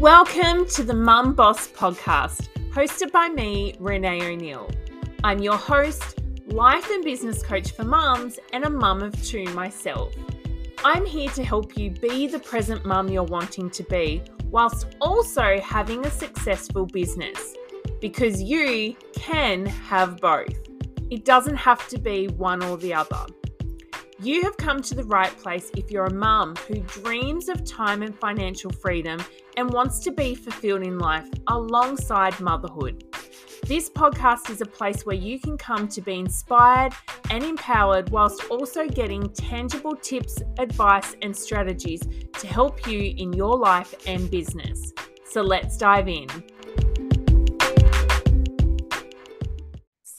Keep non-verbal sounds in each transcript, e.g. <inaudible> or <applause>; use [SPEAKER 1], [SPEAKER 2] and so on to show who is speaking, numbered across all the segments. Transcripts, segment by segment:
[SPEAKER 1] Welcome to the Mum Boss podcast, hosted by me, Renee O'Neill. I'm your host, life and business coach for mums, and a mum of two myself. I'm here to help you be the present mum you're wanting to be, whilst also having a successful business. Because you can have both. It doesn't have to be one or the other. You have come to the right place if you're a mum who dreams of time and financial freedom and wants to be fulfilled in life alongside motherhood. This podcast is a place where you can come to be inspired and empowered whilst also getting tangible tips, advice, and strategies to help you in your life and business. So let's dive in.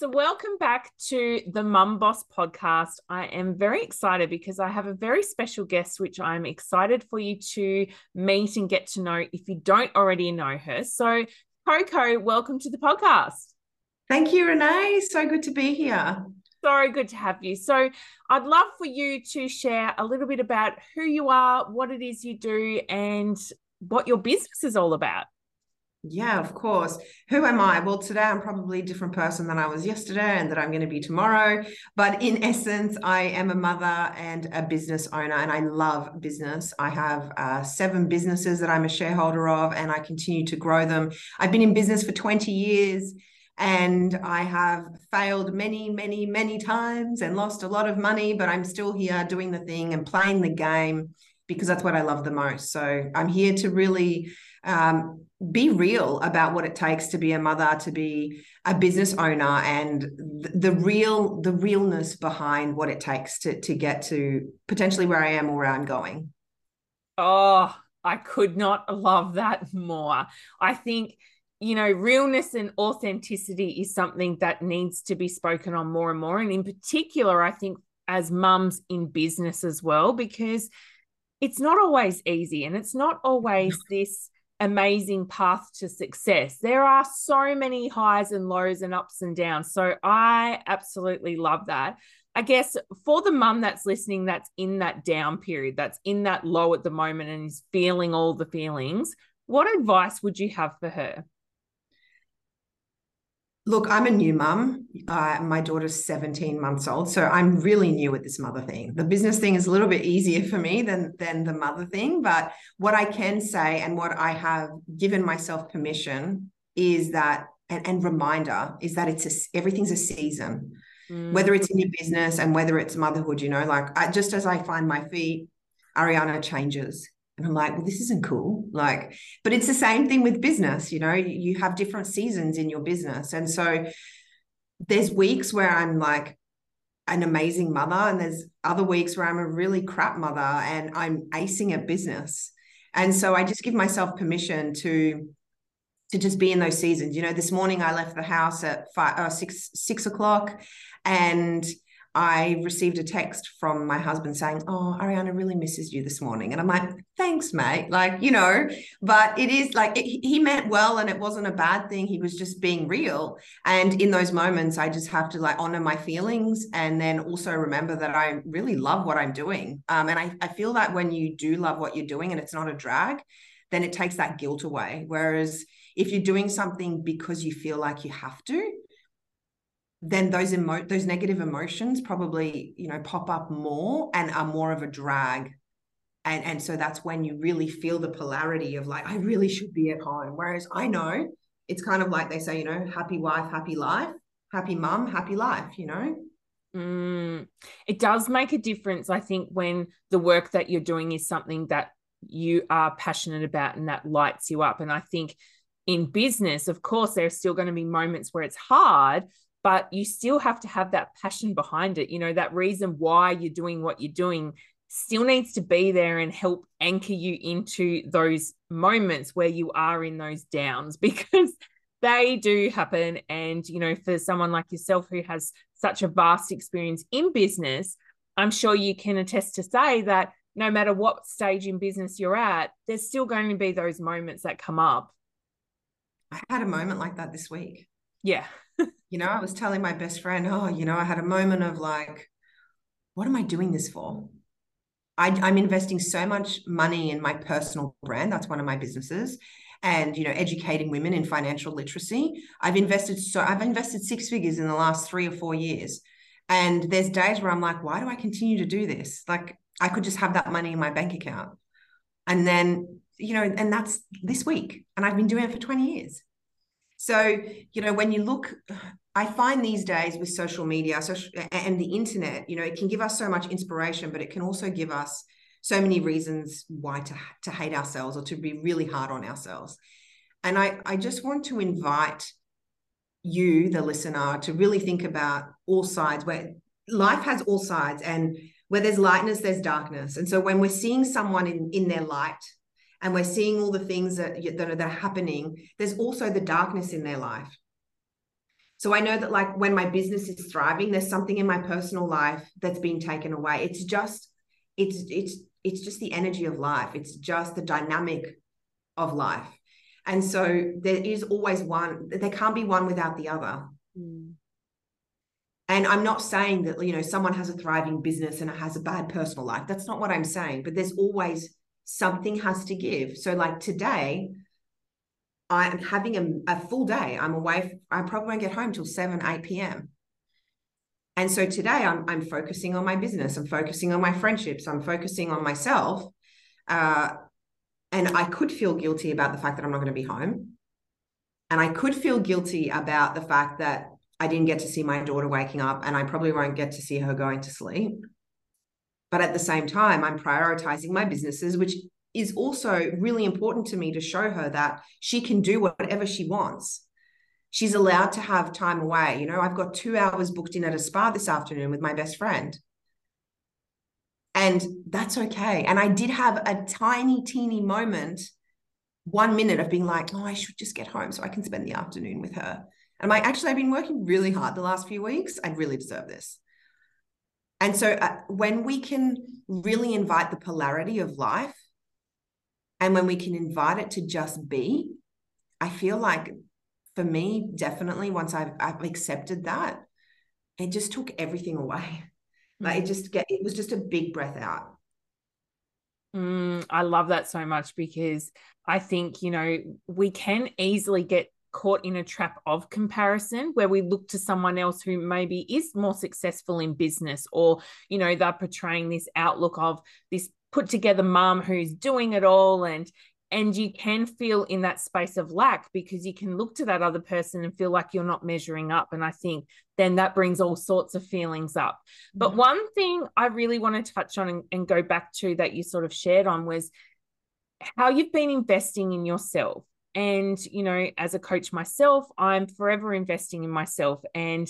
[SPEAKER 1] So, welcome back to the Mum Boss podcast. I am very excited because I have a very special guest, which I'm excited for you to meet and get to know if you don't already know her. So, Coco, welcome to the podcast.
[SPEAKER 2] Thank you, Renee. So good to be here.
[SPEAKER 1] So good to have you. So, I'd love for you to share a little bit about who you are, what it is you do, and what your business is all about.
[SPEAKER 2] Yeah, of course. Who am I? Well, today I'm probably a different person than I was yesterday and that I'm going to be tomorrow. But in essence, I am a mother and a business owner, and I love business. I have uh, seven businesses that I'm a shareholder of, and I continue to grow them. I've been in business for 20 years. And I have failed many, many, many times and lost a lot of money, but I'm still here doing the thing and playing the game because that's what I love the most. So I'm here to really um, be real about what it takes to be a mother to be a business owner and the, the real the realness behind what it takes to to get to potentially where i am or where i'm going.
[SPEAKER 1] Oh i could not love that more. I think you know realness and authenticity is something that needs to be spoken on more and more and in particular i think as mums in business as well because it's not always easy and it's not always <laughs> this amazing path to success. There are so many highs and lows and ups and downs. So I absolutely love that. I guess for the mum that's listening, that's in that down period, that's in that low at the moment and is feeling all the feelings, what advice would you have for her?
[SPEAKER 2] Look, I'm a new mum. Uh, my daughter's 17 months old, so I'm really new at this mother thing. The business thing is a little bit easier for me than than the mother thing, but what I can say and what I have given myself permission is that and, and reminder is that it's a, everything's a season. Mm. Whether it's in your business and whether it's motherhood, you know, like I, just as I find my feet, Ariana changes and I'm like, well, this isn't cool. Like, but it's the same thing with business, you know, you have different seasons in your business. And so there's weeks where I'm like an amazing mother, and there's other weeks where I'm a really crap mother and I'm acing at business. And so I just give myself permission to to just be in those seasons. You know, this morning I left the house at five, uh, six six o'clock, and I received a text from my husband saying, Oh, Ariana really misses you this morning. And I'm like, Thanks, mate. Like, you know, but it is like it, he meant well and it wasn't a bad thing. He was just being real. And in those moments, I just have to like honor my feelings and then also remember that I really love what I'm doing. Um, and I, I feel that when you do love what you're doing and it's not a drag, then it takes that guilt away. Whereas if you're doing something because you feel like you have to, then those emo- those negative emotions probably you know pop up more and are more of a drag. And and so that's when you really feel the polarity of like i really should be at home. Whereas i know it's kind of like they say you know happy wife happy life happy mum happy life you know?
[SPEAKER 1] Mm, it does make a difference i think when the work that you're doing is something that you are passionate about and that lights you up. And i think in business of course there's still going to be moments where it's hard but you still have to have that passion behind it. You know, that reason why you're doing what you're doing still needs to be there and help anchor you into those moments where you are in those downs <laughs> because they do happen. And, you know, for someone like yourself who has such a vast experience in business, I'm sure you can attest to say that no matter what stage in business you're at, there's still going to be those moments that come up.
[SPEAKER 2] I had a moment like that this week.
[SPEAKER 1] Yeah
[SPEAKER 2] you know, I was telling my best friend, oh, you know, I had a moment of like, what am I doing this for? I, I'm investing so much money in my personal brand. That's one of my businesses. and you know educating women in financial literacy i've invested so i've invested six figures in the last three or four years and there's days where i'm like why do i continue to do this like i could just have that money in my bank account and then you know and that's this week and i've been doing it for 20 years so you know when you look i find these days with social media social, and the internet you know it can give us so much inspiration but it can also give us so many reasons why to, to hate ourselves or to be really hard on ourselves. And I, I just want to invite you, the listener, to really think about all sides where life has all sides and where there's lightness, there's darkness. And so when we're seeing someone in, in their light and we're seeing all the things that, that, are, that are happening, there's also the darkness in their life. So I know that like when my business is thriving, there's something in my personal life that's being taken away. It's just, it's, it's it's just the energy of life it's just the dynamic of life and so there is always one there can't be one without the other mm. and i'm not saying that you know someone has a thriving business and has a bad personal life that's not what i'm saying but there's always something has to give so like today i'm having a, a full day i'm away i probably won't get home till 7 8 p.m and so today I'm, I'm focusing on my business, I'm focusing on my friendships, I'm focusing on myself. Uh, and I could feel guilty about the fact that I'm not going to be home. And I could feel guilty about the fact that I didn't get to see my daughter waking up and I probably won't get to see her going to sleep. But at the same time, I'm prioritizing my businesses, which is also really important to me to show her that she can do whatever she wants she's allowed to have time away. You know, I've got two hours booked in at a spa this afternoon with my best friend. And that's okay. And I did have a tiny, teeny moment, one minute of being like, oh, I should just get home so I can spend the afternoon with her. And I'm like, actually, I've been working really hard the last few weeks. I really deserve this. And so uh, when we can really invite the polarity of life and when we can invite it to just be, I feel like for me, definitely once I've, I've accepted that, it just took everything away. <laughs> Like it just get it was just a big breath out.
[SPEAKER 1] Mm, I love that so much because I think, you know, we can easily get caught in a trap of comparison where we look to someone else who maybe is more successful in business or, you know, they're portraying this outlook of this put together mom who's doing it all and and you can feel in that space of lack because you can look to that other person and feel like you're not measuring up. And i think then that brings all sorts of feelings up. But mm-hmm. one thing i really want to touch on and, and go back to that you sort of shared on was how you've been investing in yourself and you know as a coach myself i'm forever investing in myself and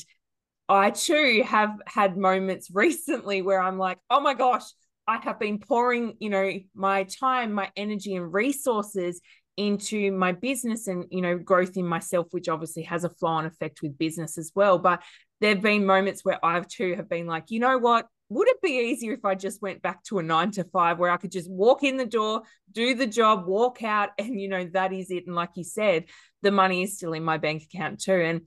[SPEAKER 1] i too have had moments <laughs> recently where i'm like oh my gosh I have been pouring, you know, my time, my energy, and resources into my business and, you know, growth in myself, which obviously has a flow on effect with business as well. But there have been moments where I've too have been like, you know what? Would it be easier if I just went back to a nine to five where I could just walk in the door, do the job, walk out, <laughs> and, you know, that is it. And like you said, the money is still in my bank account too. And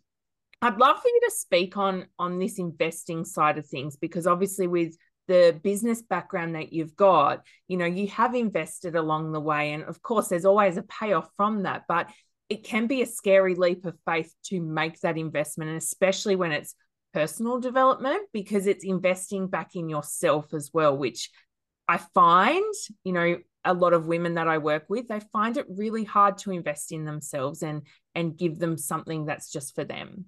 [SPEAKER 1] I'd love for you to speak on on this investing side of things because obviously with the business background that you've got, you know, you have invested along the way. And of course, there's always a payoff from that, but it can be a scary leap of faith to make that investment, and especially when it's personal development, because it's investing back in yourself as well, which I find, you know, a lot of women that I work with, they find it really hard to invest in themselves and and give them something that's just for them.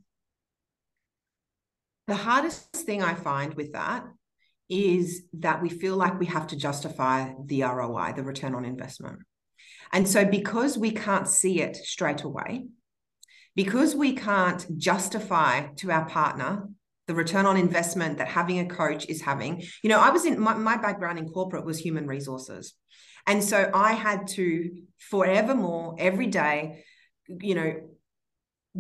[SPEAKER 2] The hardest thing I find with that is that we feel like we have to justify the ROI, the return on investment. And so, because we can't see it straight away, because we can't justify to our partner the return on investment that having a coach is having, you know, I was in my, my background in corporate was human resources. And so I had to forevermore, every day, you know,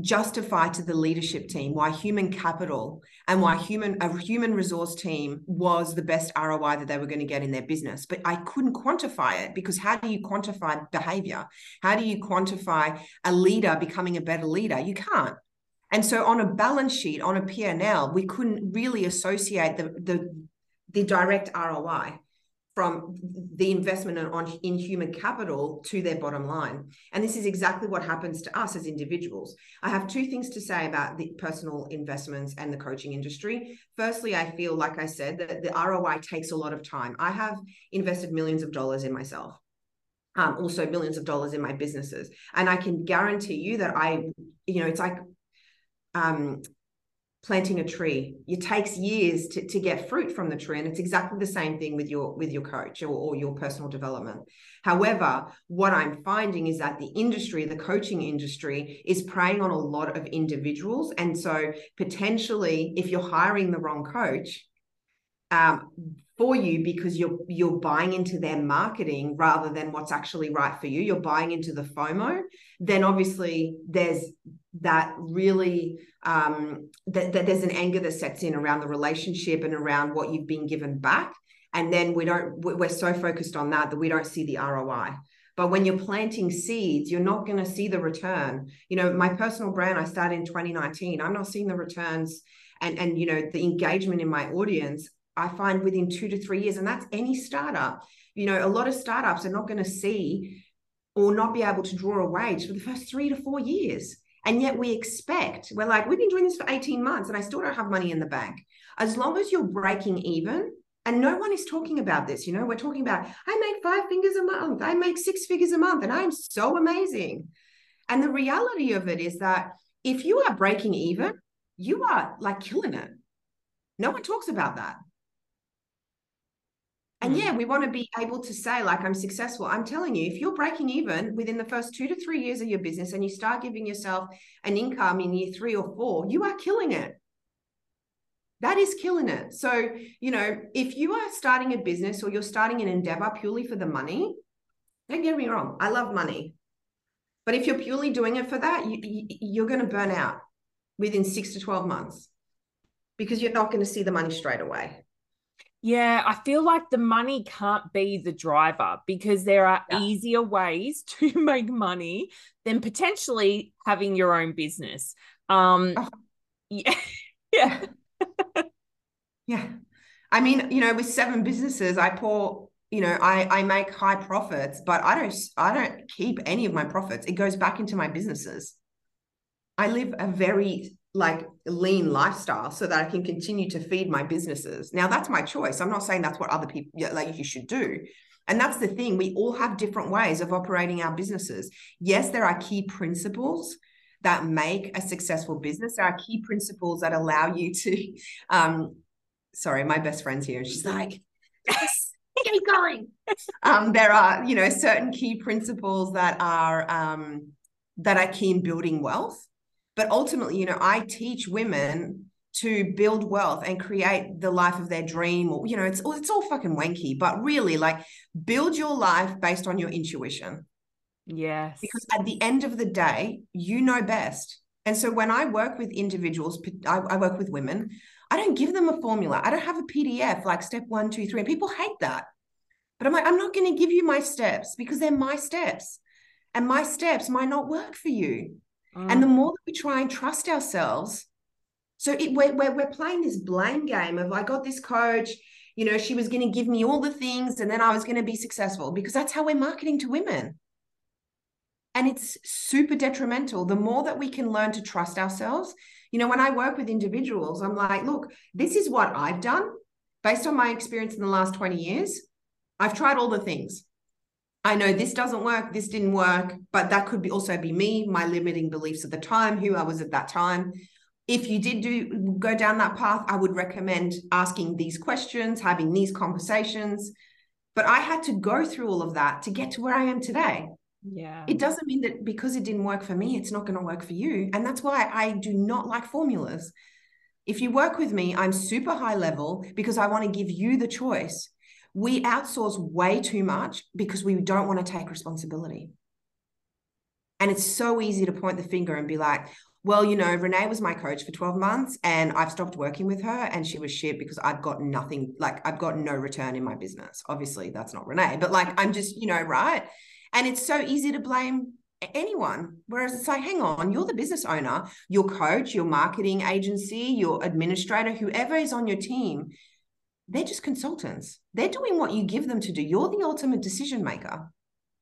[SPEAKER 2] justify to the leadership team why human capital and why human a human resource team was the best ROI that they were going to get in their business. But I couldn't quantify it because how do you quantify behavior? How do you quantify a leader becoming a better leader? You can't and so on a balance sheet on a P&L we couldn't really associate the the the direct ROI from the investment on in human capital to their bottom line. And this is exactly what happens to us as individuals. I have two things to say about the personal investments and the coaching industry. Firstly i feel like i said that the roi takes a lot of time. I have invested millions of dollars in myself um, also millions of dollars in my businesses. And i can guarantee you that i you know it's like um, planting a tree. It takes years to, to get fruit from the tree and it's exactly the same thing with your with your coach or, or your personal development. However what i'm finding is that the industry the coaching industry is preying on a lot of individuals. And so potentially if you're hiring the wrong coach um, for you because you're you're buying into their marketing rather than what's actually right for you you're buying into the fomo then obviously there's that really um, that, that there's an anger that sets in around the relationship and around what you've been given back. And then we don't we're so focused on that that we don't see the roi but when you're planting seeds you're not going to see the return. You know my personal brand i started in 2019 i'm not seeing the returns and and you know the engagement in my audience. I find within two to three years and that's any startup. You know a lot of startups are not going to see or not be able to draw a wage for the first three to four years and yet we expect, we're like, we've been doing this for 18 months and I still don't have money in the bank. As long as you're breaking even, and no one is talking about this, you know, we're talking about, I make five figures a month, I make six figures a month, and I'm so amazing. And the reality of it is that if you are breaking even, you are like killing it. No one talks about that. And mm. yeah, we want to be able to say, like, I'm successful. I'm telling you, if you're breaking even within the first two to three years of your business and you start giving yourself an income in year three or four, you are killing it. That is killing it. So, you know, if you are starting a business or you're starting an endeavor purely for the money, don't get me wrong, I love money. But if you're purely doing it for that, you, you're going to burn out within six to 12 months because you're not going to see the money straight away.
[SPEAKER 1] Yeah, I feel like the money can't be the driver because there are yeah. easier ways <laughs> to make money than potentially having your own business. Um oh. <laughs> yeah.
[SPEAKER 2] yeah. <laughs> yeah. I mean, you know, with seven businesses, I pour, you know, I I make high profits, but I don't I don't keep any of my profits. It goes back into my businesses. I live a very like lean lifestyle so that I can continue to feed my businesses. Now that's my choice. I'm not saying that's what other people like you should do. And that's the thing. We all have different ways of operating our businesses. Yes, there are key principles that make a successful business. There are key principles that allow you to um sorry, my best friend's here she's like, yes, keep going. um, there are, you know, certain key principles that are um that are key in building wealth but ultimately, you know, I teach women to build wealth and create the life of their dream or you know it's it's all fucking wanky but really like build your life based on your intuition.
[SPEAKER 1] Yes.
[SPEAKER 2] Because at the end of the day you know best. And so when i work with individuals I, I work with women i don't give them a formula. I don't have a pdf like step one two three and people hate that. But i'm like i'm not going to give you my steps because they're my steps. And my steps might not work for you Mm. And the more that we try and trust ourselves, so it, we're, we're, we're playing this blame game of I got this coach, you know, she was going to give me all the things and then I was going to be successful because that's how we're marketing to women. And it's super detrimental. The more that we can learn to trust ourselves, you know, when I work with individuals, I'm like, look, this is what I've done based on my experience in the last 20 years. I've tried all the things. I know this doesn't work, this didn't work, but that could be also be me, my limiting beliefs at the time, who I was at that time. If you did do go down that path, I would recommend asking these questions, having these conversations. But I had to go through all of that to get to where I am today.
[SPEAKER 1] Yeah.
[SPEAKER 2] It doesn't mean that because it didn't work for me, it's not going to work for you. And that's why I do not like formulas. If you work with me, I'm super high level because I want to give you the choice we outsource way too much because we don't want to take responsibility. And it's so easy to point the finger and be like, well, you know, Renee was my coach for 12 months and I've stopped working with her and she was shit because I've got nothing, like I've got no return in my business. Obviously, that's not Renee, but like I'm just, you know, right. And it's so easy to blame anyone. Whereas it's like, hang on, you're the business owner, your coach, your marketing agency, your administrator, whoever is on your team they're just consultants. They're doing what you give them to do. You're the ultimate decision maker.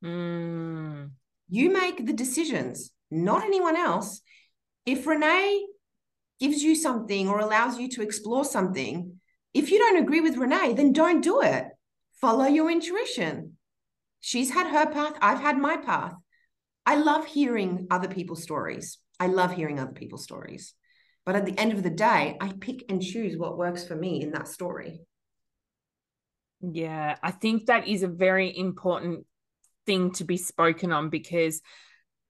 [SPEAKER 1] Mm.
[SPEAKER 2] You make the decisions, not anyone else. If Renee gives you something or allows you to explore something, if you don't agree with Renee, then don't do it. Follow your intuition. She's had her path, I've had my path. I love hearing other people's stories. I love hearing other people's stories. But at the end of the day, I pick and choose what works for me in that story.
[SPEAKER 1] Yeah, I think that is a very important thing to be spoken on because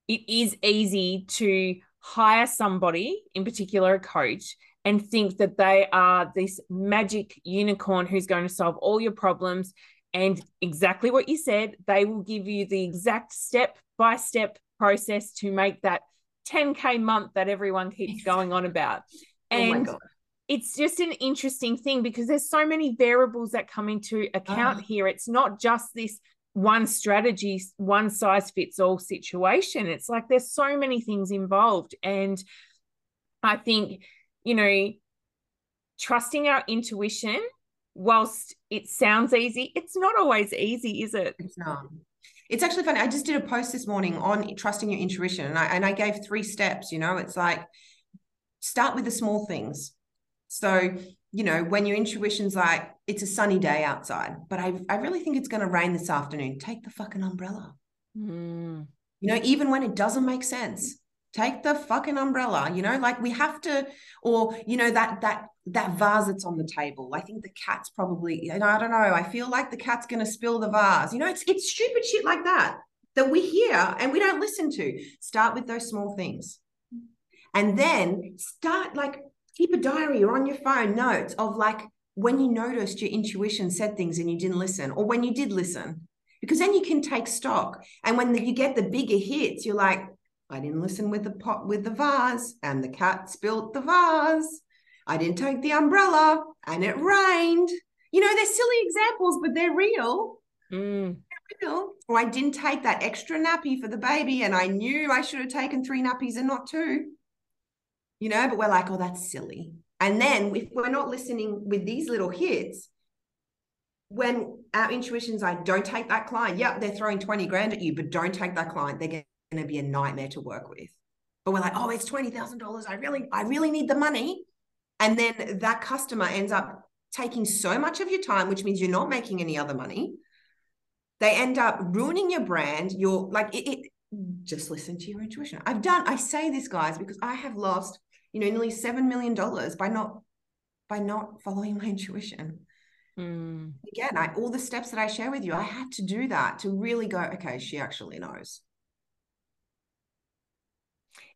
[SPEAKER 1] it is easy to hire somebody, in particular a coach, and think that they are this magic unicorn who's going to solve all your problems. And exactly what you said, they will give you the exact step by step process to make that 10K month that everyone keeps going on about. And oh it's just an interesting thing because there's so many variables that come into account uh-huh. here. It's not just this one strategy, one size fits all situation. It's like there's so many things involved. And I think, you know, trusting our intuition, whilst it sounds easy, it's not always easy, is it?
[SPEAKER 2] It's not. It's actually funny. I just did a post this morning on trusting your intuition, and I, and I gave three steps. You know, it's like start with the small things so, you know, when your intuition's like, it's a sunny day outside, but I, I really think it's going to rain this afternoon, take the fucking umbrella.
[SPEAKER 1] Mm.
[SPEAKER 2] You know, even when it doesn't make sense, take the fucking umbrella, you know, like we have to, or, you know, that, that, that vase that's on the table. I think the cat's probably, and I don't know, I feel like the cat's going to spill the vase. You know, it's, it's stupid shit like that that we hear and we don't listen to. Start with those small things. And then start like keep a diary or on your phone notes of like when you noticed your intuition said things and you didn't listen, or when you did listen, because then you can take stock. And when the, you get the bigger hits, you're like, I didn't listen with the pot with the vase, and the cat spilt the vase. I didn't take the umbrella, and it rained. You know, they're silly examples, but they're real.
[SPEAKER 1] Mm.
[SPEAKER 2] They're real. Or I didn't take that extra nappy for the baby, and I knew I should have taken three nappies and not two you know, but we're like, oh, that's silly. And then if we're not listening with these little hits, when our intuition's like, don't take that client. Yep, they're throwing 20 grand at you, but don't take that client. They're going to be a nightmare to work with. But we're like, oh, it's $20,000. I really, I really need the money. And then that customer ends up taking so much of your time, which means you're not making any other money. They end up ruining your brand. You're like, it, it just listen to your intuition. I've done, I say this, guys, because I have lost you know nearly seven million dollars by not by not following my intuition
[SPEAKER 1] mm.
[SPEAKER 2] again I, all the steps that i share with you i had to do that to really go okay she actually knows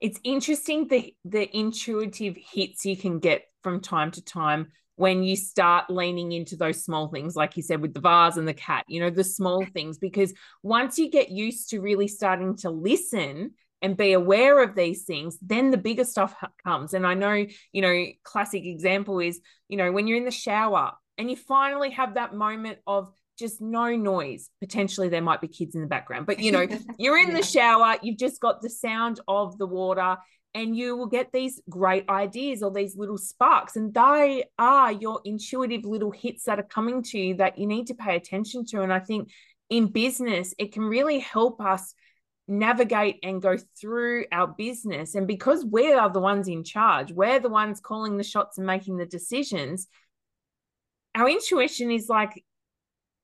[SPEAKER 1] it's interesting the the intuitive hits you can get from time to time when you start leaning into those small things like you said with the vase and the cat you know the small things because once you get used to really starting to listen and be aware of these things, then the bigger stuff comes. And I know, you know, classic example is, you know, when you're in the shower and you finally have that moment of just no noise. Potentially there might be kids in the background, but you know, <laughs> you're in yeah. the shower, you've just got the sound of the water and you will get these great ideas or these little sparks and they are your intuitive little hits that are coming to you that you need to pay attention to and I think in business it can really help us navigate and go through our business. And because we are the ones in charge, we're the ones calling the shots and making the decisions. Our intuition is like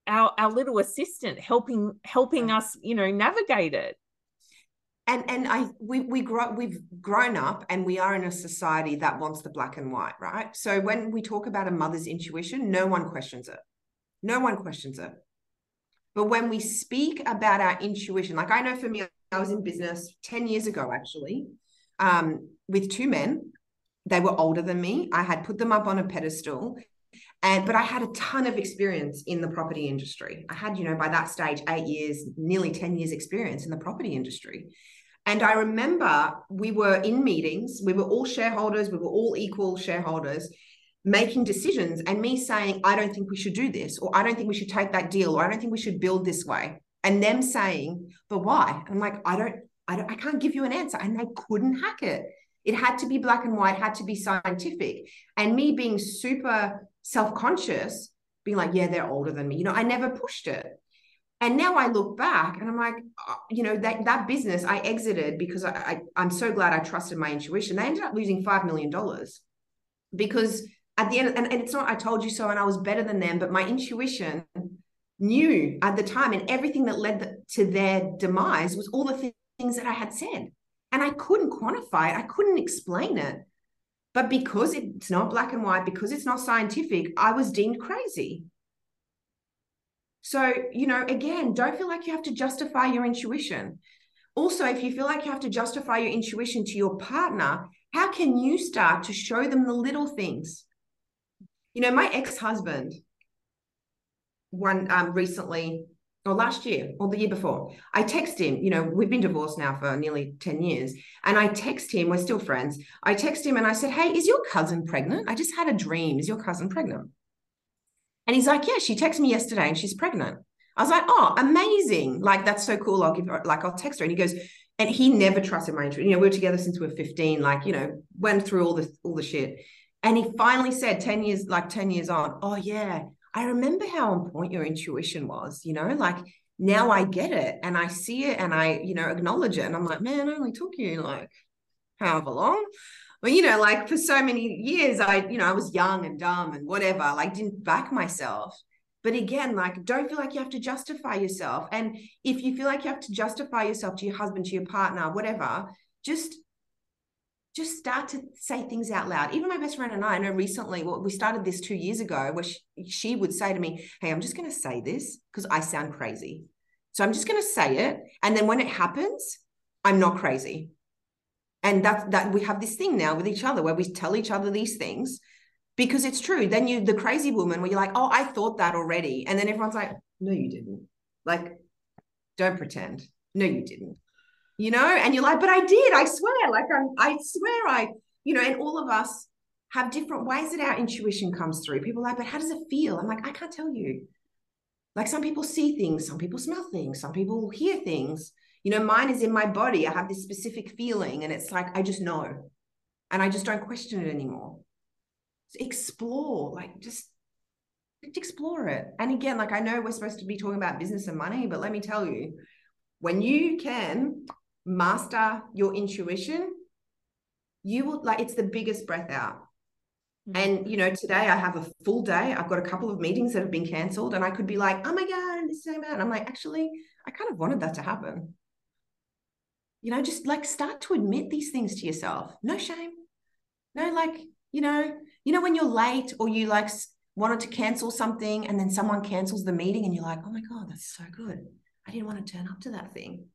[SPEAKER 1] our, our little assistant helping helping us, you know, navigate it.
[SPEAKER 2] And and I we we grow we've grown up and we are in a society that wants the black and white, right? So when we talk about a mother's intuition, no one questions it. No one questions it. But when we speak about our intuition, like I know for me, I was in business 10 years ago, actually, um, with two men. They were older than me. I had put them up on a pedestal. And but I had a ton of experience in the property industry. I had, you know, by that stage, eight years, nearly 10 years experience in the property industry. And I remember we were in meetings, we were all shareholders, we were all equal shareholders making decisions and me saying, I don't think we should do this, or I don't think we should take that deal, or I don't think we should build this way. And them saying, but why? I'm like, I don't, I don't, I can't give you an answer. And they couldn't hack it. It had to be black and white, had to be scientific. And me being super self-conscious, being like, yeah, they're older than me. You know, I never pushed it. And now I look back and I'm like, uh, you know, that that business I exited because I, I am so glad I trusted my intuition. They ended up losing five million dollars because at the end, and, and it's not I told you so, and I was better than them, but my intuition knew at the time, and everything that led to their demise was all the things that I had said, and I couldn't quantify it, I couldn't explain it. But because it's not black and white, because it's not scientific, I was deemed crazy. So, you know, again, don't feel like you have to justify your intuition. Also, if you feel like you have to justify your intuition to your partner, how can you start to show them the little things? You know, my ex husband, one um, recently, or last year, or the year before, I text him. You know, we've been divorced now for nearly 10 years. And I text him, we're still friends. I text him and I said, Hey, is your cousin pregnant? I just had a dream. Is your cousin pregnant? And he's like, yeah, she texted me yesterday and she's pregnant. I was like, oh, amazing. Like, that's so cool. I'll give her, like, I'll text her. And he goes, and he never trusted my intuition. You know, we were together since we were 15, like, you know, went through all the all the shit. And he finally said 10 years, like 10 years on, oh yeah, I remember how on point your intuition was, you know, like now I get it and I see it and I, you know, acknowledge it. And I'm like, man, it only took you like however long well, you know, like for so many years, I, you know, I was young and dumb and whatever, like didn't back myself. But again, like don't feel like you have to justify yourself. And if you feel like you have to justify yourself to your husband, to your partner, whatever, just just start to say things out loud. Even my best friend and I, I know recently, well, we started this two years ago, where she, she would say to me, Hey, I'm just going to say this because I sound crazy. So I'm just going to say it. And then when it happens, I'm not crazy and that's that we have this thing now with each other where we tell each other these things because it's true then you the crazy woman where you're like oh i thought that already and then everyone's like no you didn't like don't pretend no you didn't you know and you're like but i did i swear like I'm, i swear i you know and all of us have different ways that our intuition comes through people like but how does it feel i'm like i can't tell you like some people see things some people smell things some people hear things you know, mine is in my body. I have this specific feeling, and it's like I just know, and I just don't question it anymore. So explore, like just explore it. And again, like I know we're supposed to be talking about business and money, but let me tell you, when you can master your intuition, you will like it's the biggest breath out. Mm-hmm. And you know, today I have a full day. I've got a couple of meetings that have been cancelled, and I could be like, "Oh my god, this is so bad." And I'm like, actually, I kind of wanted that to happen you know just like start to admit these things to yourself no shame no like you know you know when you're late or you like wanted to cancel something and then someone cancels the meeting and you're like oh my god that's so good i didn't want to turn up to that thing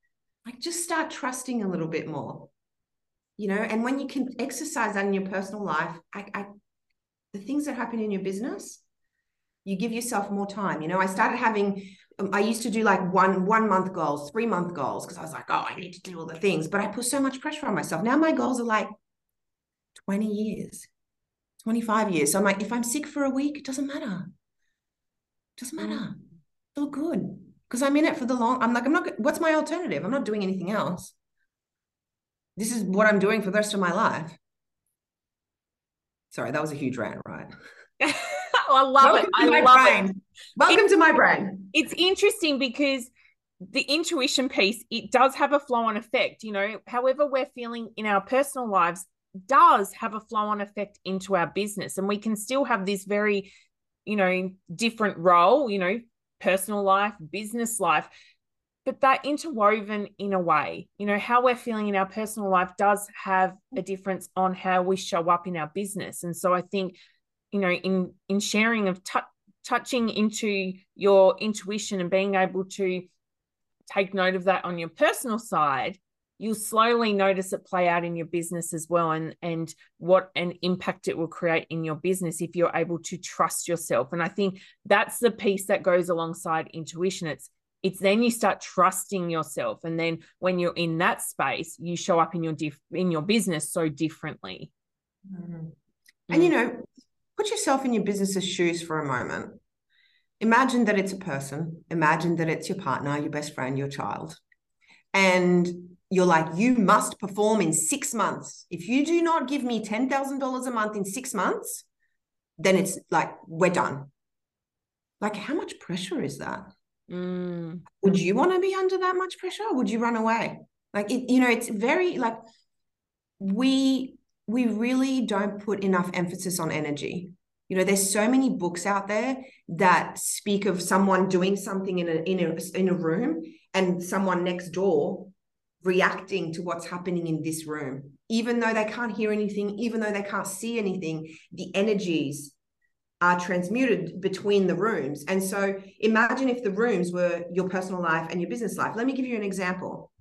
[SPEAKER 2] like just start trusting a little bit more you know and when you can exercise that in your personal life I, I the things that happen in your business you give yourself more time you know i started having um, I used to do like one one month goals, three month goals because I was like, oh, I need to do all the things. But I put so much pressure on myself. Now my goals are like 20 years, 25 years. So I'm like, if I'm sick for a week, it doesn't matter. It doesn't matter. Mm. It's all good because I'm in it for the long. I'm like, I'm not. What's my alternative? I'm not doing anything else. This is what I'm doing for the rest of my life. Sorry, that was a huge rant, right? <laughs>
[SPEAKER 1] Oh, I love Welcome it. I love
[SPEAKER 2] brain. it. Welcome to my brain.
[SPEAKER 1] It's interesting because the intuition piece, it does have a flow on effect. You know, however we're feeling in our personal lives does have a flow on effect into our business. And we can still have this very, you know, different role, you know, personal life, business life, but they're interwoven in a way, you know, how we're feeling in our personal life does have a difference on how we show up in our business. And so I think you know in in sharing of t- touching into your intuition and being able to take note of that on your personal side you'll slowly notice it play out in your business as well and and what an impact it will create in your business if you're able to trust yourself and i think that's the piece that goes alongside intuition it's it's then you start trusting yourself and then when you're in that space you show up in your diff- in your business so differently
[SPEAKER 2] mm-hmm. and you know put yourself in your business's shoes for a moment. Imagine that it's a person. Imagine that it's your partner, your best friend, your child. And you're like, you must perform in six months. If you do not give me $10,000 a month in six months, then it's like, we're done. Like, how much pressure is that?
[SPEAKER 1] Mm.
[SPEAKER 2] Would you want to be under that much pressure? Would you run away? Like, it, you know, it's very like we we really don't put enough emphasis on energy. You know, there's so many books out there that speak of someone doing something in a in a in a room and someone next door reacting to what's happening in this room even though they can't hear anything even though they can't see anything the energies are transmuted between the rooms and so imagine if the rooms were your personal life and your business life let me give you an example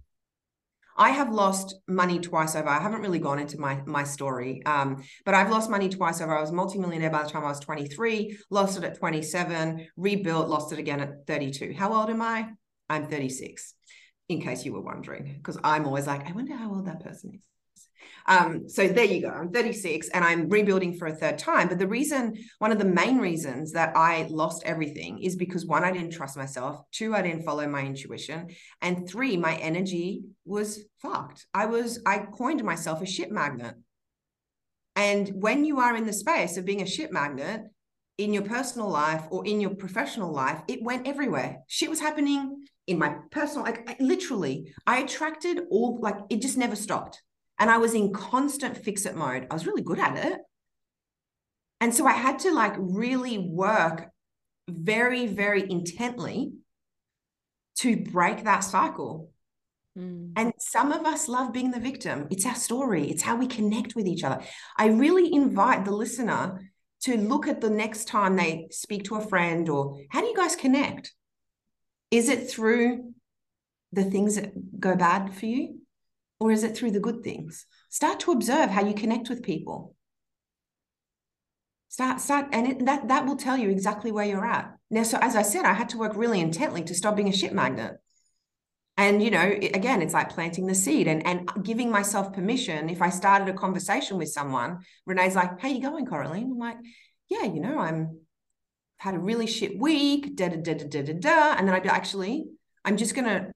[SPEAKER 2] I have lost money twice over. I haven't really gone into my my story, um, but I've lost money twice over. I was multimillionaire by the time I was 23, lost it at 27, rebuilt, lost it again at 32. How old am I? I'm 36, in case you were wondering, because I'm always like, I wonder how old that person is. Um, so there you go. I'm 36 and I'm rebuilding for a third time. But the reason, one of the main reasons that I lost everything is because one, I didn't trust myself. Two, I didn't follow my intuition. And three, my energy was fucked. I was, I coined myself a shit magnet. And when you are in the space of being a shit magnet, in your personal life or in your professional life, it went everywhere. Shit was happening in my personal, like I, literally, I attracted all, like it just never stopped. And I was in constant fix it mode. I was really good at it. And so I had to like really work very, very intently to break that cycle.
[SPEAKER 1] Mm.
[SPEAKER 2] And some of us love being the victim. It's our story, it's how we connect with each other. I really invite the listener to look at the next time they speak to a friend or how do you guys connect? Is it through the things that go bad for you? or is it through the good things? Start to observe how you connect with people. Start, start, and it, that that will tell you exactly where you're at. Now, so as I said, I had to work really intently to stop being a shit magnet. And you know, it, again, it's like planting the seed and and giving myself permission. If I started a conversation with someone, Renee's like, "How you going, Coraline?" I'm like, "Yeah, you know, I'm had a really shit week." Da da da da da da da. And then I'd be actually, I'm just gonna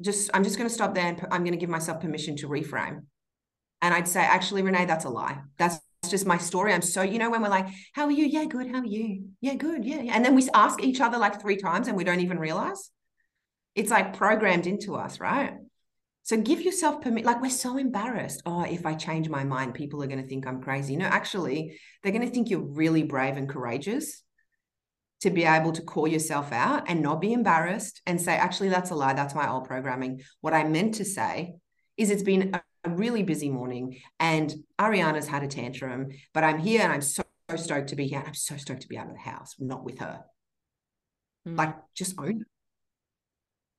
[SPEAKER 2] just I'm just to stop there and I'm to give myself permission to reframe. And I'd say, actually, Renee, that's a lie. That's just my story. I'm so, you know, when we're like, how are you? Yeah, good. How are you? Yeah, good. Yeah, yeah. And then we ask each other like three times and we don't even realize. It's like programmed into us, right? So give yourself permission. Like we're so embarrassed. Oh, if I change my mind, people are going to think I'm crazy. No, actually, they're going to think you're really brave and courageous to be able to call yourself out and not be embarrassed and say, actually, that's a lie. That's my old programming. What I meant to say is it's been a really busy morning and Ariana's had a tantrum, but I'm here and I'm so, so stoked to be here. I'm so stoked to be out of the house, not with her. Mm. Like, just own it.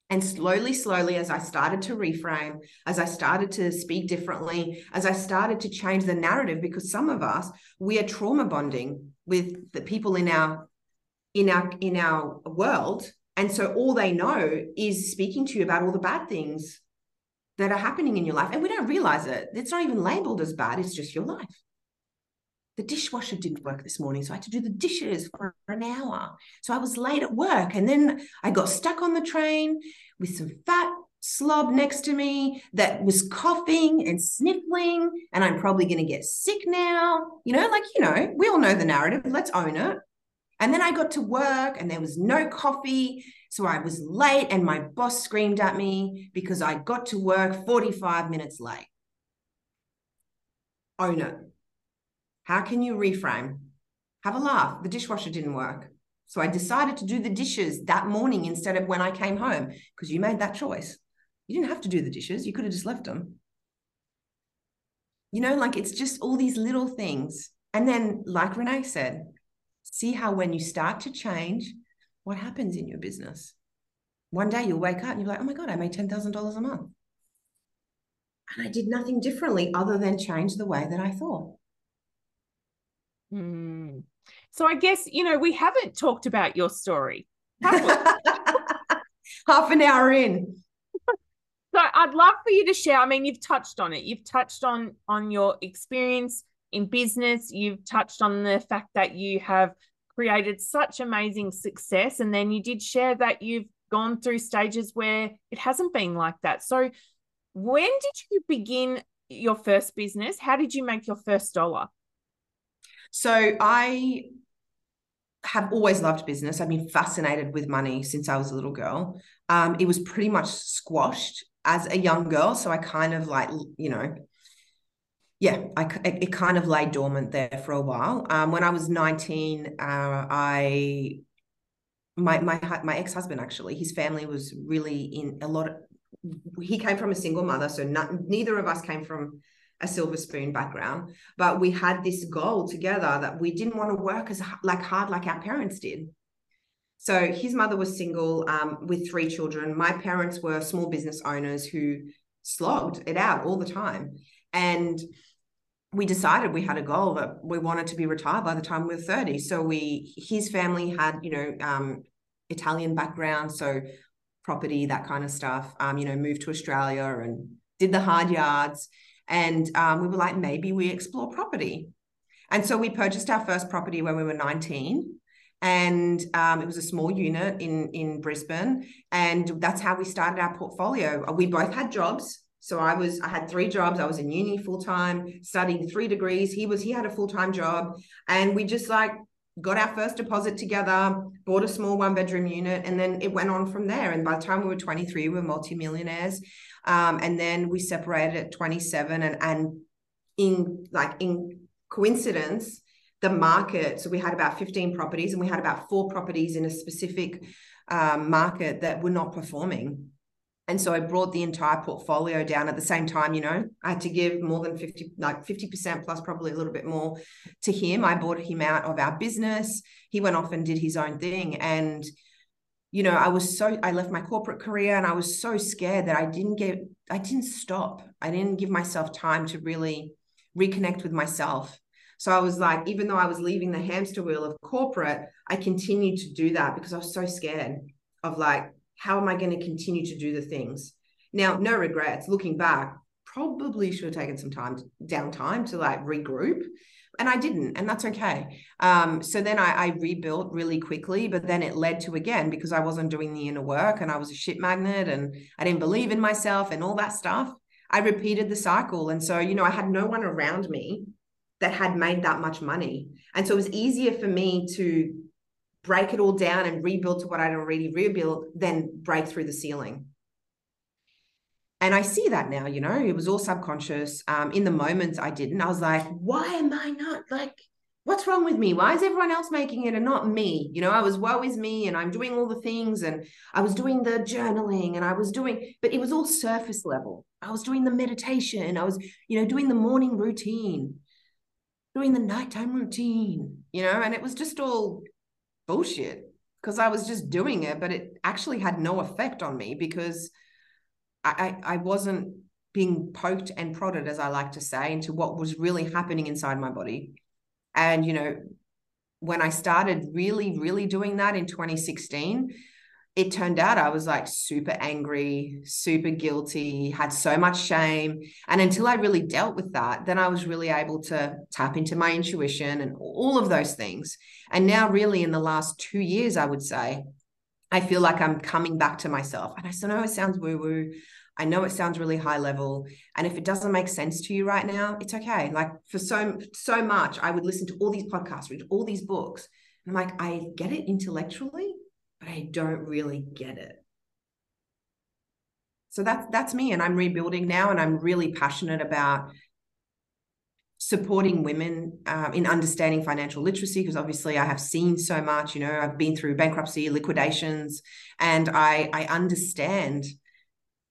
[SPEAKER 2] And slowly, slowly, as I started to reframe, as I started to speak differently, as I started to change the narrative, because some of us, we are trauma bonding with the people in our in our in our world. And so all they know is speaking to you about all the bad things that are happening in your life. And we don't realize it. It's not even labeled as bad. It's just your life. The dishwasher didn't work this morning so i had to do the dishes for an hour. So i was late at work and then i got stuck on the train with some fat slob next to me that was coughing and sniffling and i'm probably going to get sick now. You know like you know we all know the narrative. Let's own it and then I got to work and there was no coffee. So I was late and my boss screamed at me because I got to work 45 minutes late. Own it. How can you reframe? Have a laugh. The dishwasher didn't work. So I decided to do the dishes that morning instead of when I came home because you made that choice. You didn't have to do the dishes, you could have just left them. You know, like it's just all these little things. And then, like Renee said, see how when you start to change, what happens in your business. One day you'll wake up and you're like, oh my God, I made $10,000 a month. And I did nothing differently other than change the way that I thought.
[SPEAKER 1] Mm. So I guess, you know, we haven't talked about your story. <laughs>
[SPEAKER 2] Half an hour in. <laughs>
[SPEAKER 1] So I'd love for you to share. I mean, you've touched on it. You've touched on on your experience in business. You've touched on the fact that you have created such amazing success. And then you did share that you've gone through stages where it hasn't been like that. So, when did you begin your first business? How did you make your first dollar?
[SPEAKER 2] So, I have always loved business. I've been fascinated with money since I was a little girl. Um, it was pretty much squashed as a young girl. So I kind of like, you know, yeah, I, it, kind of lay dormant there for a while. Um, when I was 19, uh, I my my my ex-husband actually his family was really in a lot of he came from a single mother so not, neither of us came from a silver spoon background but we had this goal together that we didn't want to work as like hard like our parents did. So his mother was single um, with three children. My parents were small business owners who slogged it out all the time. And we decided we had a goal that we wanted to be retired by the time we were 30 so we his family had you know um, italian background so property that kind of stuff um, you know moved to australia and did the hard yards. And um, we were like maybe we explore property. And so we purchased our first property when we were 19 and um, it was a small unit in in brisbane. And that's how we started our portfolio. We both had jobs so I was, I had three jobs. I was in uni full time, studying three degrees. He was, he had a full time job, and we just like got our first deposit together, bought a small one bedroom unit, and then it went on from there. And by the time we were 23, we were multimillionaires. Um, and then we separated at 27, and and in like in coincidence, the market. So we had about 15 properties, and we had about four properties in a specific um, market that were not performing and so I brought the entire portfolio down at the same time, you know, I had to give more than 50, like 50% plus probably a little bit more to him. I bought him out of our business. He went off and did his own thing. And, you know, I was so, I left my corporate career and I was so scared that I didn't get, I didn't stop. I didn't give myself time to really reconnect with myself. So I was like, even though I was leaving the hamster wheel of corporate, I continued to do that because I was so scared of like, how am I going to continue to do the things? Now, no regrets. Looking back, probably should have taken some time downtime to like regroup and i didn't and that's okay um, so then I, I, rebuilt really quickly but then it led to again because i wasn't doing the inner work and i was a shit magnet and i didn't believe in myself and all that stuff i repeated the cycle and so you know i had no one around me that had made that much money and so it was easier for me to break it all down and rebuild to what I'd already rebuilt, then break through the ceiling. And I see that now, you know, it was all subconscious. Um, in the moment, I didn't. I was like, why am I not like, what's wrong with me? Why is everyone else making it and not me? You know, I was woe is me and I'm doing all the things and I was doing the journaling and I was doing, but it was all surface level. I was doing the meditation. I was, you know, doing the morning routine, doing the nighttime routine, you know, and it was just all bullshit because I was just doing it, but it actually had no effect on me because I, I, I wasn't being poked and prodded, as I like to say, into what was really happening inside my body. And, you know, when I started really, really doing that in 2016, it turned out I was like super angry, super guilty, had so much shame. And until I really dealt with that, then I was really able to tap into my intuition and all of those things. And now, really, in the last two years, I would say, I feel like I'm coming back to myself. And I still know it sounds woo woo. I know it sounds really high level. And if it doesn't make sense to you right now, it's okay. Like for so, so much, I would listen to all these podcasts, read all these books. I'm like, I get it intellectually but I don't really get it. So that's that's me, and I'm rebuilding now, and I'm really passionate about supporting women um, in understanding financial literacy because obviously I have seen so much. You know, I've been through bankruptcy, liquidations, and I I understand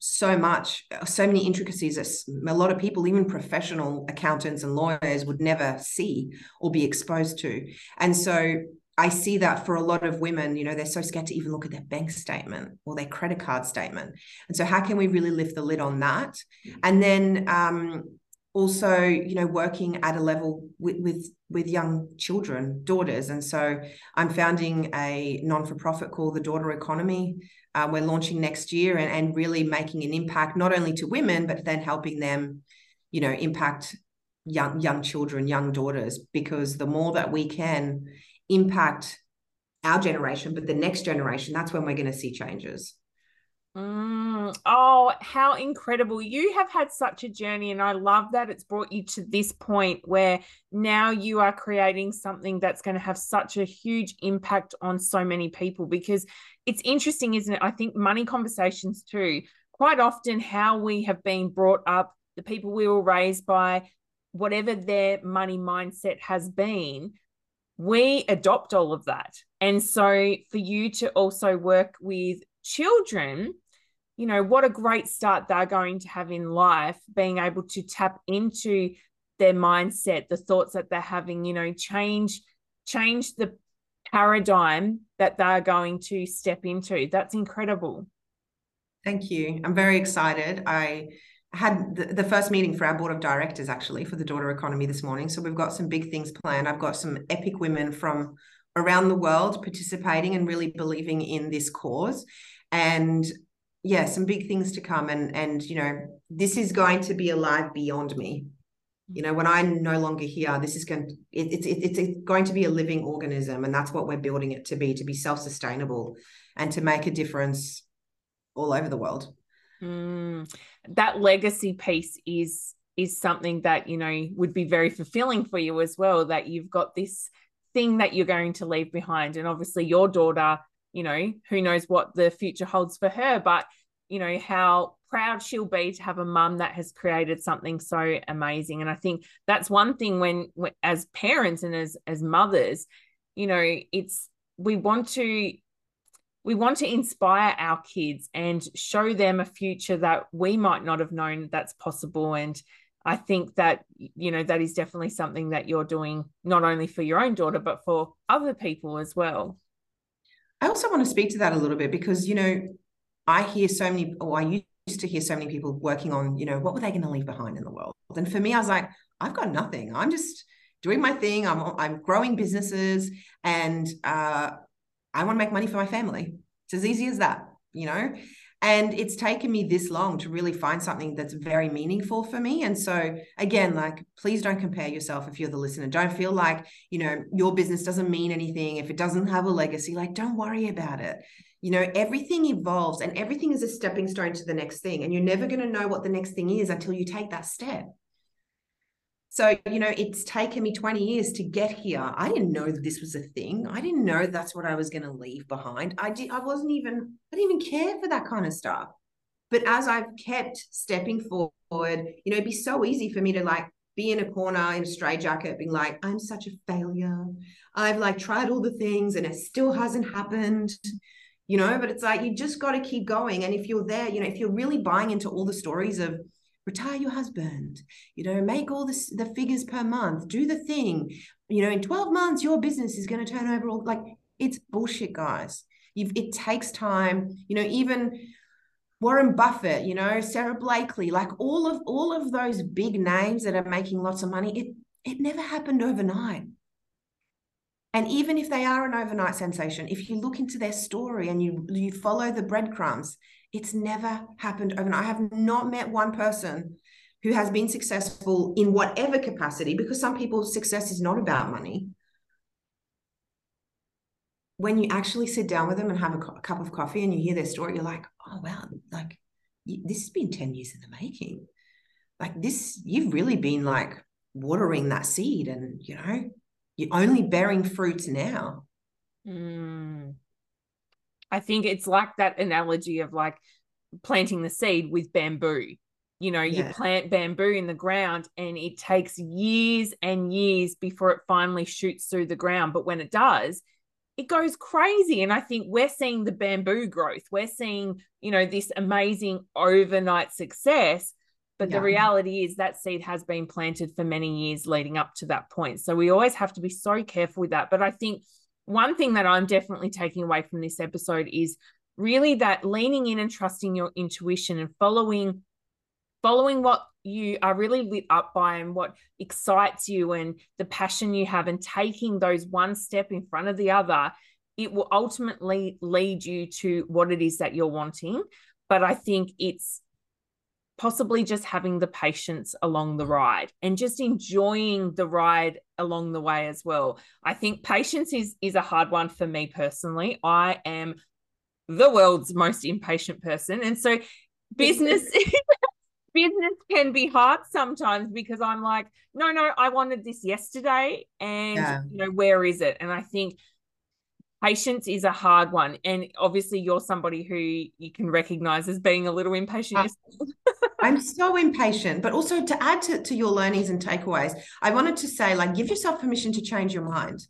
[SPEAKER 2] so much, so many intricacies that a lot of people, even professional accountants and lawyers, would never see or be exposed to. And so I see that for a lot of women, you know, they're so scared to even look at their bank statement or their credit card statement. And so, how can we really lift the lid on that? And then um, also, you know, working at a level with, with with young children, daughters. And so, I'm founding a non for profit called the Daughter Economy. Uh, we're launching next year and, and really making an impact not only to women, but then helping them, you know, impact young young children, young daughters. Because the more that we can impact our generation, but the next generation, that's when we're going to see changes.
[SPEAKER 1] Mm, oh, how incredible. You have had such a journey, and I love that it's brought you to this point where now you are creating something that's going to have such a huge impact on so many people. Because it's interesting, isn't it? I think money conversations, too, quite often how we have been brought up, the people we were raised by, whatever their money mindset has been, we adopt all of that. And so for you to also work with children, you know, what a great start they're going to have in life, being able to tap into their mindset, the thoughts that they're having, you know, change, change the paradigm that they're going to step into. That's incredible.
[SPEAKER 2] Thank you. I'm very excited. I had the, the, first meeting for our board of directors actually for the daughter economy this morning. So we've got some big things planned. I've got some epic women from around the world participating and really believing in this cause. And yeah, some big things to come. And and you know, this is going to be alive beyond me. You know, when I'm no longer here, this is going to, it, it's it, it's going to be a living organism, and that's what we're building it to be, to be self-sustainable and to make a difference all over the world.
[SPEAKER 1] Mm, that legacy piece is is something that you know would be very fulfilling for you as well. That you've got this thing that you're going to leave behind, and obviously your daughter, you know, who knows what the future holds for her, but you know how proud she'll be to have a mum that has created something so amazing and i think that's one thing when, when as parents and as as mothers you know it's we want to we want to inspire our kids and show them a future that we might not have known that's possible. And i think that you know that is definitely something that you're doing not only for your own daughter but for other people as well.
[SPEAKER 2] I also want to speak to that a little bit because you know i hear so many or i used to hear so many people working on you know what were they going to leave behind in the world? And for me i was like i've got nothing. I'm just doing my thing. I'm i'm growing businesses and uh I want to make money for my family. It's as easy as that, you know? And it's taken me this long to really find something that's very meaningful for me. And so, again, like, please don't compare yourself if you're the listener. Don't feel like, you know, your business doesn't mean anything. If it doesn't have a legacy, like, don't worry about it. You know, everything evolves and everything is a stepping stone to the next thing. And you're never going to know what the next thing is until you take that step. So, you know, it's taken me 20 years to get here. I didn't know that this was a thing. I didn't know that's what I was going to leave behind. I did I wasn't even I didn't even care for that kind of stuff. But as I've kept stepping forward, you know, it'd be so easy for me to like be in a corner in a straitjacket being like, I'm such a failure. I've like tried all the things and it still hasn't happened. You know, but it's like you just got to keep going. And if you're there, you know, if you're really buying into all the stories of retire your husband. You know make all this the figures per month. Do the thing. You know in 12 months your business is going to turn over all like it's bullshit guys. You've, it takes time. You know even warren buffett you know Sara Blakely like all of all of those big names that are making lots of money it it never happened overnight. And even if they are an overnight sensation if you look into their story and you you follow the breadcrumbs it's never happened overnight. I have not met one person who has been successful in whatever capacity, because some people's success is not about money. When you actually sit down with them and have a, a cup of coffee and you hear their story, you're like, oh, wow, like this has been 10 years in the making. Like this, you've really been like watering that seed and, you know, you're only bearing fruits now.
[SPEAKER 1] Mm. I think it's like that analogy of like planting the seed with bamboo. You know, yeah. you plant bamboo in the ground and it takes years and years before it finally shoots through the ground. But when it does, it goes crazy. And I think we're seeing the bamboo growth. We're seeing, you know, this amazing overnight success. But yeah. the reality is that seed has been planted for many years leading up to that point. So we always have to be so careful with that. But I think one thing that I'm definitely taking away from this episode is really that leaning in and trusting your intuition and following following what you are really lit up by and what excites you and the passion you have and taking those one step in front of the other it will ultimately lead you to what it is that you're wanting. But i think it's possibly just having the patience along the mm-hmm. ride and just enjoying the ride along the way as well. I think patience is is a hard one for me personally. I am the world's most impatient person. And so business <laughs> <laughs> business can be hard sometimes because I'm like, no, no, I wanted this yesterday. And yeah. you know, where is it? And I think patience is a hard one. And obviously you're somebody who you can recognize as being a little impatient.
[SPEAKER 2] Uh, <laughs> I'm so impatient, but also to add to, to your learnings and takeaways, I wanted to say, like, give yourself permission to change your mind.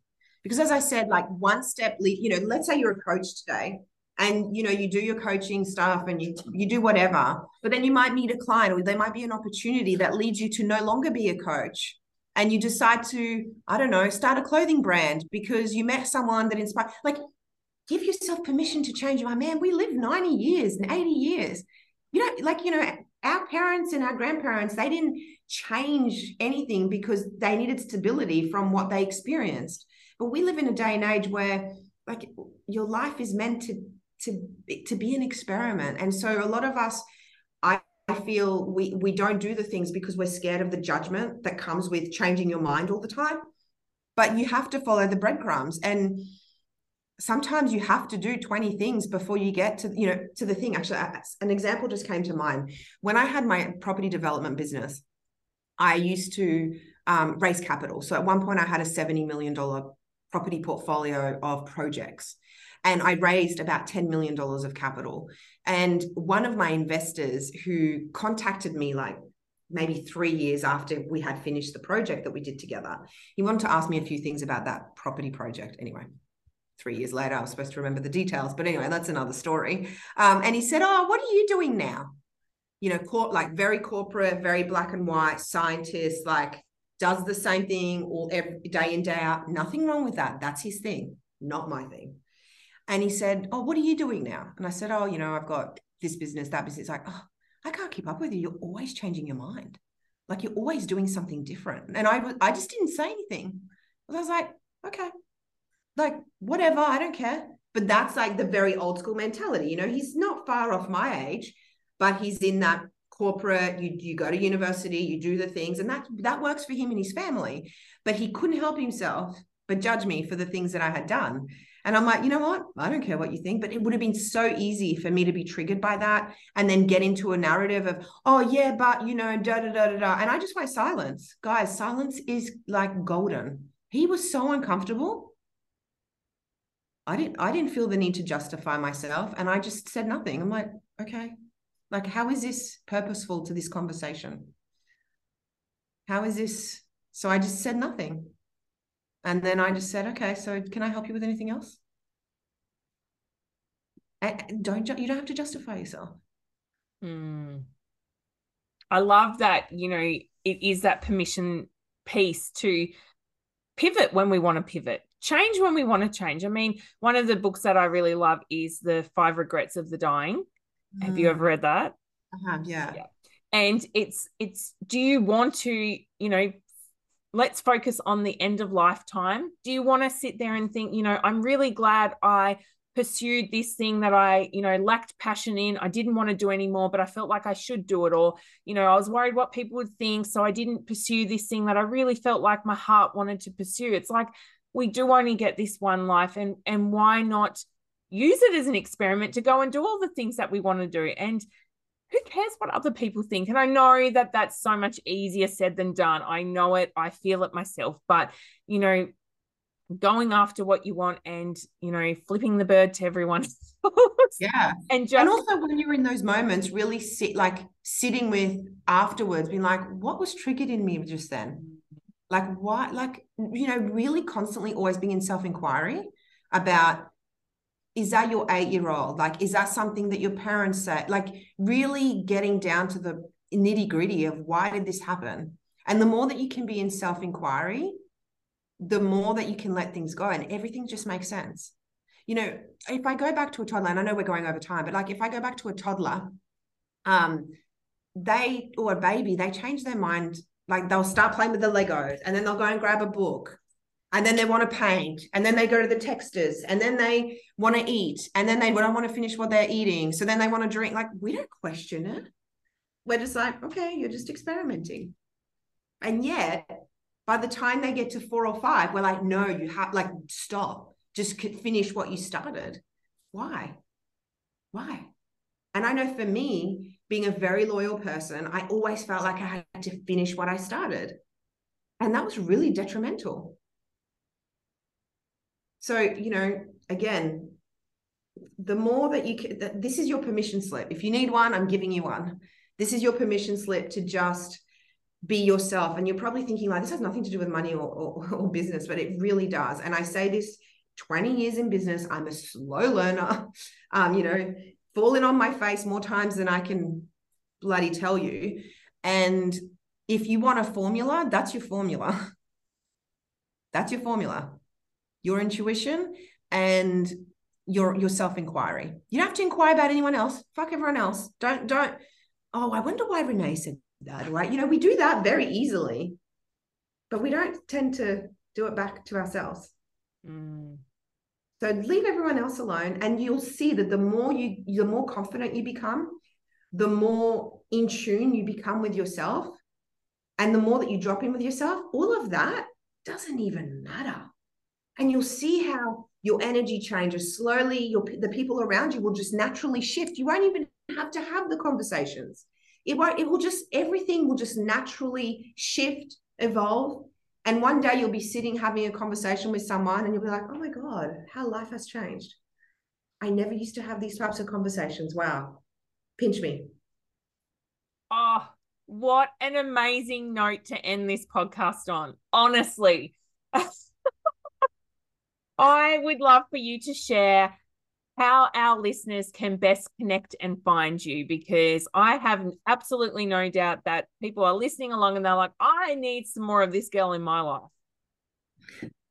[SPEAKER 2] Because as I said, like one step, lead, you know, let's say you're a coach today and you know you do your coaching stuff and you you do whatever but then you might meet a client or there might be an opportunity that leads you to no longer be a coach and you decide to i don't know start a clothing brand because you met someone that inspired like give yourself permission to change mind. Man we live 90 years and 80 years. You know like you know our parents and our grandparents they didn't change anything because they needed stability from what they experienced. But we live in a day and age where like your life is meant to to to be an experiment. And so a lot of us feel we we don't do the things because we're scared of the judgment that comes with changing your mind all the time. But you have to follow the breadcrumbs. And sometimes you have to do 20 things before you get to you know to the thing. Actually an example just came to mind. When i had my property development business i used to um, raise capital. So at one point i had a 70 million dollar property portfolio of projects and I raised about $10 million of capital. And one of my investors who contacted me like maybe three years after we had finished the project that we did together, he wanted to ask me a few things about that property project. Anyway, three years later, I was supposed to remember the details. But anyway, that's another story. Um, and he said, Oh, what are you doing now? You know, cor- like very corporate, very black and white, scientist, like does the same thing all every day in, day out. Nothing wrong with that. That's his thing, not my thing. And he said, Oh, what are you doing now? And I said, Oh, you know, I've got this business, that business. Like, oh, I can't keep up with you. You're always changing your mind. Like you're always doing something different. And I I just didn't say anything. I was like, okay, like whatever, I don't care. But that's like the very old school mentality. You know, he's not far off my age, but he's in that corporate you you go to university you do the things and that that works for him and his family but he couldn't help himself but judge me for the things that I had done and I'm like, you know what? I don't care what you think, but it would have been so easy for me to be triggered by that and then get into a narrative of, oh, yeah, but, you know, da da da da da. And I just went silence. Guys, silence is like golden. He was so uncomfortable. I didn't I didn't feel the need to justify myself and I just said nothing. I'm like, okay. Like how is this purposeful to this conversation? How is this? So I just said nothing. And then I just said, okay, so can I help you with anything else? And don't you don't have to justify yourself.
[SPEAKER 1] Mm. I love that, you know, it is that permission piece to pivot when we want to pivot, change when we want to change. I mean, one of the books that I really love is The Five Regrets of the Dying. Mm. Have you ever read that?
[SPEAKER 2] I have, yeah. yeah.
[SPEAKER 1] And it's it's do you want to, you know, let's focus on the end of lifetime. Do you want to sit there and think, you know, I'm really glad I pursued this thing that I, you know, lacked passion in. I didn't want to do anymore, but I felt like I should do it. Or, you know, I was worried what people would think. So I didn't pursue this thing that I really felt like my heart wanted to pursue. It's like we do only get this one life. And and why not use it as an experiment to go and do all the things that we want to do? And who cares what other people think? And I know that that's so much easier said than done. I know it, I feel it myself, but you know, going after what you want and you know, flipping the bird to everyone. <laughs>
[SPEAKER 2] yeah. And just and also when you're in those moments, really sit like sitting with afterwards, being like, what was triggered in me just then? Like why like, you know, really constantly always being in self-inquiry about is that your eight year old like is that something that your parents said like really getting down to the nitty gritty of why did this happen? And the more that you can be in self inquiry the more that you can let things go and everything just makes sense. You know if i go back to a toddler and i know we're going over time but like if i go back to a toddler um they or a baby they change their mind like they'll start playing with the legos and then they'll go and grab a book and then they want to paint and then they go to the texters and then they want to eat and then they don't want to finish what they're eating so then they want to drink like we don't question it we're just like okay you're just experimenting and yet by the time they get to four or five we're like no you have like stop just finish what you started why Why? And I know for me, being a very loyal person, I always felt like I had to finish what I started. And that was really detrimental. So, you know, again, the more that you can, that this is your permission slip. If you need one, I'm giving you one. This is your permission slip to just be yourself. And you're probably thinking, like, this has nothing to do with money or, or, <laughs> or business, but it really does. And I say this 20 years in business, I'm a slow learner, <laughs> um, you know, falling on my face more times than I can bloody tell you. And if you want a formula, that's your formula. <laughs> That's your formula. Your intuition and your your self-inquiry. You don't have to inquire about anyone else. Fuck everyone else. Don't don't. Oh, I wonder why Renee said that. Right? You know, we do that very easily, but we don't tend to do it back to ourselves. Mm. So leave everyone else alone, and you'll see that the more you, the more confident you become, the more in tune you become with yourself, and the more that you drop in with yourself, all of that doesn't even matter. And you'll see how your energy changes slowly. Your the people around you will just naturally shift. You won't even have to have the conversations. It won't. It will just everything will just naturally shift, evolve, and one day you'll be sitting having a conversation with someone and you'll be like, oh my God, how life has changed. I never used to have these types of conversations. Wow. Pinch me.
[SPEAKER 1] Oh, what an amazing note to end this podcast on. Honestly. <laughs> I would love for you to share how our listeners can best connect and find you because I have absolutely no doubt that people are listening along and they're like, I need some more of this girl in my life.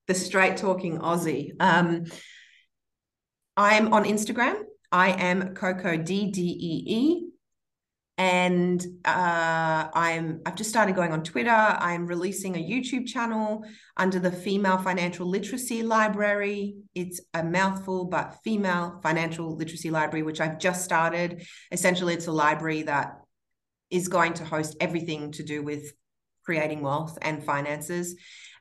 [SPEAKER 2] The straight talking Aussie. Um, I'm on Instagram. I am Coco D D E E and uh, I'm I've just started going on Twitter. I'm releasing a YouTube channel under the Female Financial Literacy Library. It's a mouthful, but Female Financial Literacy Library, which I've just started. Essentially, it's a library that is going to host everything to do with creating wealth and finances.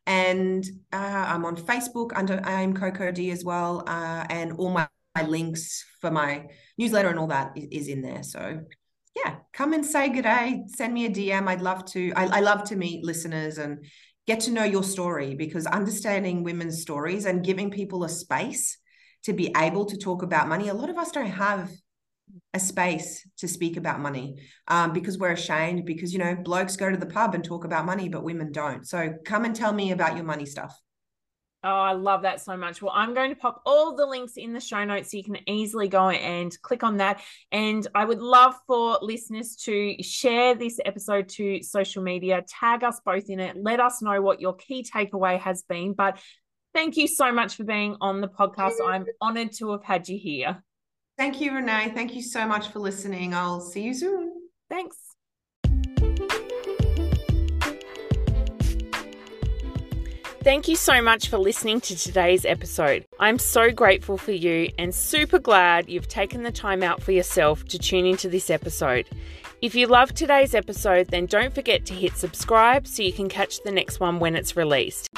[SPEAKER 2] And uh, I'm on Facebook under I am Coco D as well, uh, and all my, my links for my newsletter and all that is in there. So yeah, come and say good day. Send me a DM. I'd love to. I, I love to meet listeners and get to know your story because understanding women's stories and giving people a space to be able to talk about money. A lot of us don't have a space to speak about money um, because we're ashamed because you know blokes go to the pub and talk about money but women don't so come and tell me about your money stuff
[SPEAKER 1] Oh, I love that so much. Well, I'm going to pop all the links in the show notes so you can easily go and click on that. And I would love for listeners to share this episode to social media, tag us both in it, let us know what your key takeaway has been. But thank you so much for being on the podcast. I'm honored to have had you here.
[SPEAKER 2] Thank you, Renee. Thank you so much for listening. I'll see you soon.
[SPEAKER 1] Thanks. Thank you so much for listening to today's episode. I'm so grateful for you and super glad you've taken the time out for yourself to tune into this episode. If you loved today's episode, then don't forget to hit subscribe so you can catch the next one when it's released.